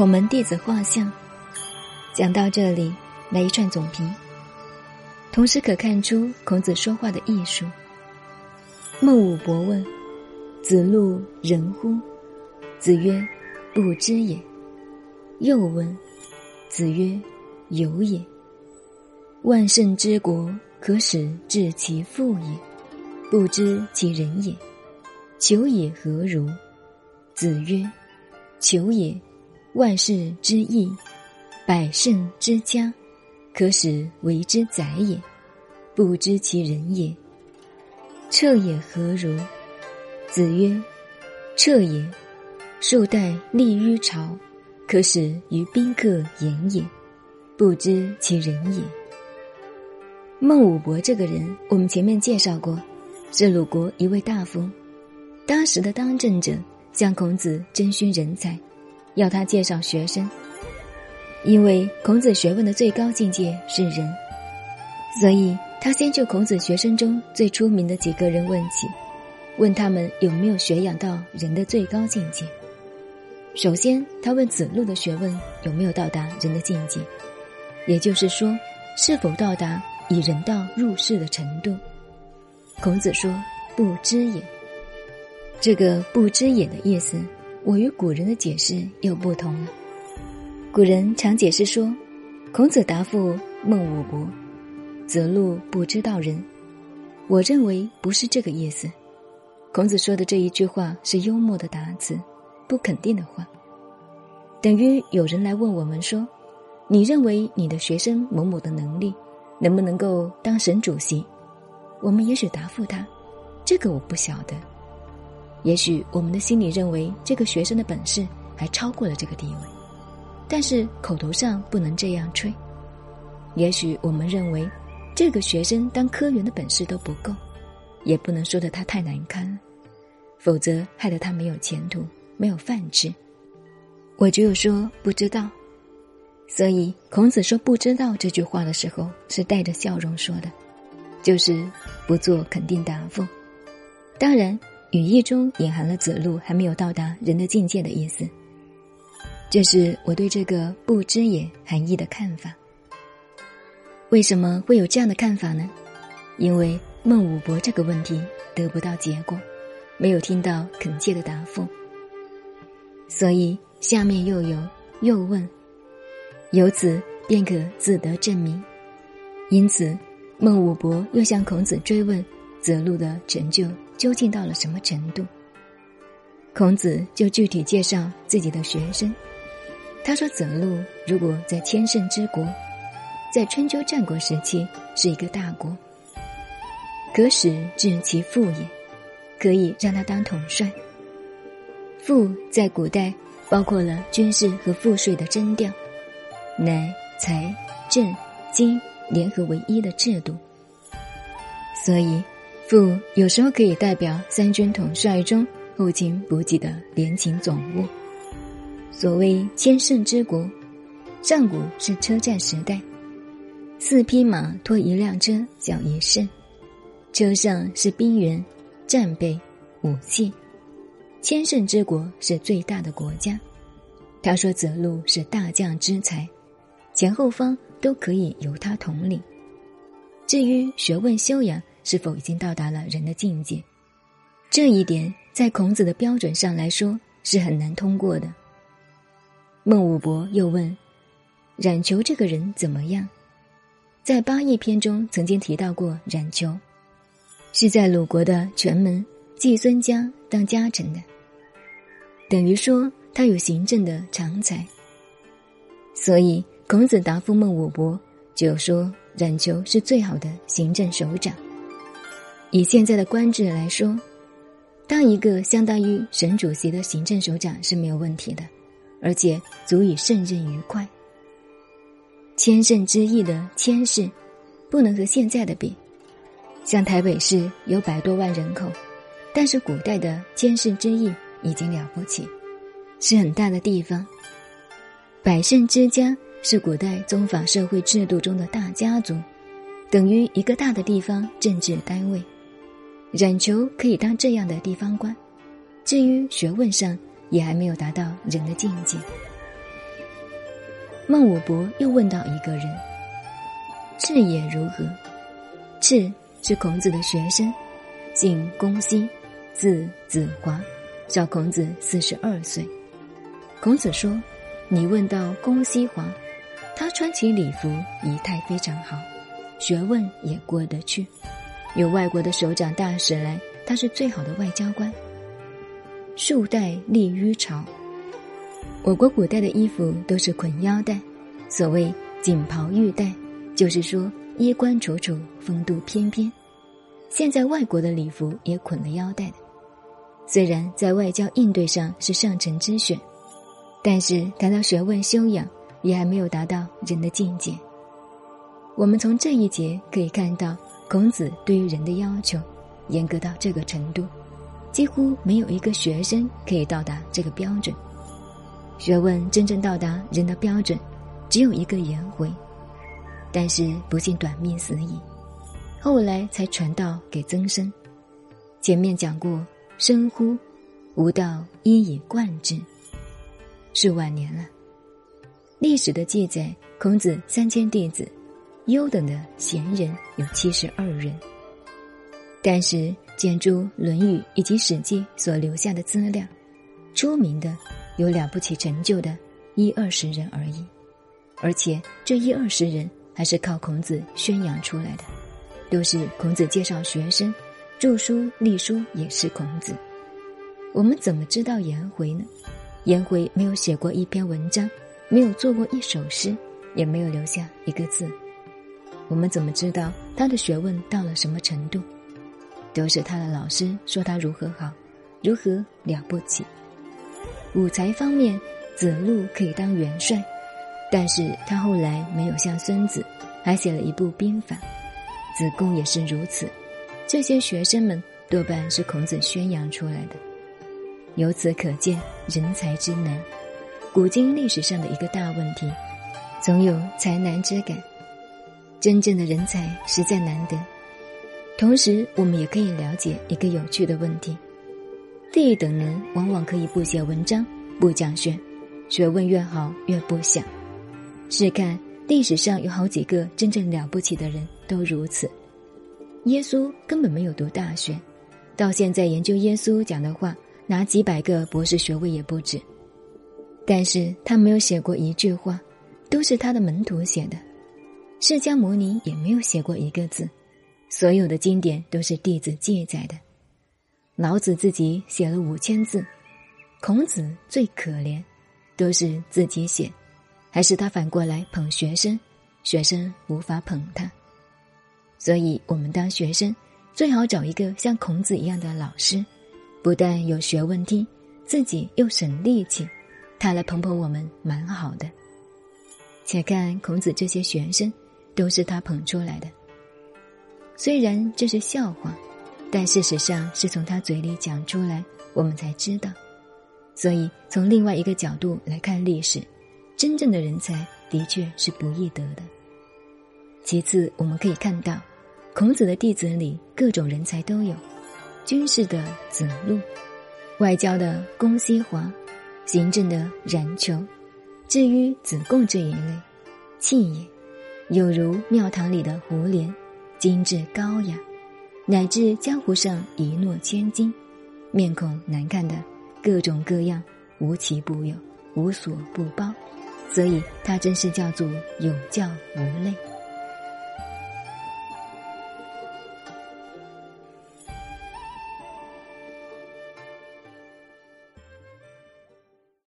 孔门弟子画像。讲到这里，来一串总评。同时可看出孔子说话的艺术。孟武伯问：“子路人乎？”子曰：“不知也。”又问：“子曰：“有也。”万圣之国，可使治其父也，不知其人也。求也何如？子曰：“求也，万事之义，百胜之家，可使为之宰也，不知其人也。彻也何如？”子曰：“彻也，数代立于朝，可使于宾客言也，不知其人也。”孟武伯这个人，我们前面介绍过，是鲁国一位大夫。当时的当政者向孔子征询人才，要他介绍学生。因为孔子学问的最高境界是仁，所以他先就孔子学生中最出名的几个人问起，问他们有没有学养到人的最高境界。首先，他问子路的学问有没有到达人的境界，也就是说，是否到达以人道入世的程度。孔子说：“不知也。”这个“不知也”的意思，我与古人的解释又不同了。古人常解释说，孔子答复孟武伯：“则路不知道人。”我认为不是这个意思。孔子说的这一句话是幽默的答词，不肯定的话，等于有人来问我们说：“你认为你的学生某某的能力能不能够当省主席？”我们也许答复他：“这个我不晓得。”也许我们的心里认为这个学生的本事还超过了这个地位，但是口头上不能这样吹。也许我们认为这个学生当科员的本事都不够，也不能说的他太难堪，否则害得他没有前途、没有饭吃。我只有说不知道，所以孔子说不知道这句话的时候是带着笑容说的，就是不做肯定答复。当然。语义中隐含了子路还没有到达人的境界的意思，这是我对这个“不知也”含义的看法。为什么会有这样的看法呢？因为孟武伯这个问题得不到结果，没有听到恳切的答复，所以下面又有又问，由此便可自得证明。因此，孟武伯又向孔子追问子路的成就。究竟到了什么程度？孔子就具体介绍自己的学生。他说：“子路如果在千乘之国，在春秋战国时期是一个大国，可使治其父也，可以让他当统帅。父在古代包括了军事和赋税的征调，乃财政经联合为一的制度，所以。”父有时候可以代表三军统帅中后勤补给的联勤总务。所谓千乘之国，上古是车战时代，四匹马拖一辆车叫一乘，车上是兵员、战备、武器。千乘之国是最大的国家。他说子路是大将之才，前后方都可以由他统领。至于学问修养，是否已经到达了人的境界？这一点在孔子的标准上来说是很难通过的。孟武伯又问：“冉求这个人怎么样？”在八佾篇中曾经提到过冉求，是在鲁国的权门季孙家当家臣的，等于说他有行政的长才。所以孔子答复孟武伯，就说冉求是最好的行政首长。以现在的官制来说，当一个相当于省主席的行政首长是没有问题的，而且足以胜任愉快。千乘之邑的千氏，不能和现在的比。像台北市有百多万人口，但是古代的千乘之邑已经了不起，是很大的地方。百胜之家是古代宗法社会制度中的大家族，等于一个大的地方政治单位。冉求可以当这样的地方官，至于学问上，也还没有达到人的境界。孟武伯又问到一个人：“赤也如何？”赤是孔子的学生，姓公西，字子华，小孔子四十二岁。孔子说：“你问到公西华，他穿起礼服，仪态非常好，学问也过得去。有外国的首长大使来，他是最好的外交官。束带立于朝。我国古代的衣服都是捆腰带，所谓锦袍玉带，就是说衣冠楚楚，风度翩翩。现在外国的礼服也捆了腰带的，虽然在外交应对上是上乘之选，但是谈到学问修养，也还没有达到人的境界。我们从这一节可以看到。孔子对于人的要求严格到这个程度，几乎没有一个学生可以到达这个标准。学问真正到达人的标准，只有一个颜回，但是不幸短命死矣。后来才传道给曾参。前面讲过，深乎，吾道一以贯之。是晚年了。历史的记载，孔子三千弟子。优等的贤人有七十二人，但是建筑《论语》以及《史记》所留下的资料，出名的有了不起成就的一二十人而已，而且这一二十人还是靠孔子宣扬出来的，都是孔子介绍学生，著书立书也是孔子。我们怎么知道颜回呢？颜回没有写过一篇文章，没有做过一首诗，也没有留下一个字。我们怎么知道他的学问到了什么程度？都是他的老师说他如何好，如何了不起。武才方面，子路可以当元帅，但是他后来没有像孙子，还写了一部兵法。子贡也是如此。这些学生们多半是孔子宣扬出来的。由此可见，人才之难，古今历史上的一个大问题，总有才难之感。真正的人才实在难得，同时我们也可以了解一个有趣的问题：第一等人往往可以不写文章、不讲学，学问越好越不想。试看历史上有好几个真正了不起的人都如此。耶稣根本没有读大学，到现在研究耶稣讲的话，拿几百个博士学位也不止。但是他没有写过一句话，都是他的门徒写的。释迦牟尼也没有写过一个字，所有的经典都是弟子记载的。老子自己写了五千字，孔子最可怜，都是自己写，还是他反过来捧学生，学生无法捧他。所以，我们当学生最好找一个像孔子一样的老师，不但有学问听，自己又省力气，他来捧捧我们，蛮好的。且看孔子这些学生。都是他捧出来的。虽然这是笑话，但事实上是从他嘴里讲出来，我们才知道。所以从另外一个角度来看历史，真正的人才的确是不易得的。其次，我们可以看到，孔子的弟子里各种人才都有：军事的子路，外交的公西华，行政的冉求。至于子贡这一类，弃也。有如庙堂里的胡莲，精致高雅，乃至江湖上一诺千金，面孔难看的各种各样，无奇不有，无所不包，所以他真是叫做有教无类。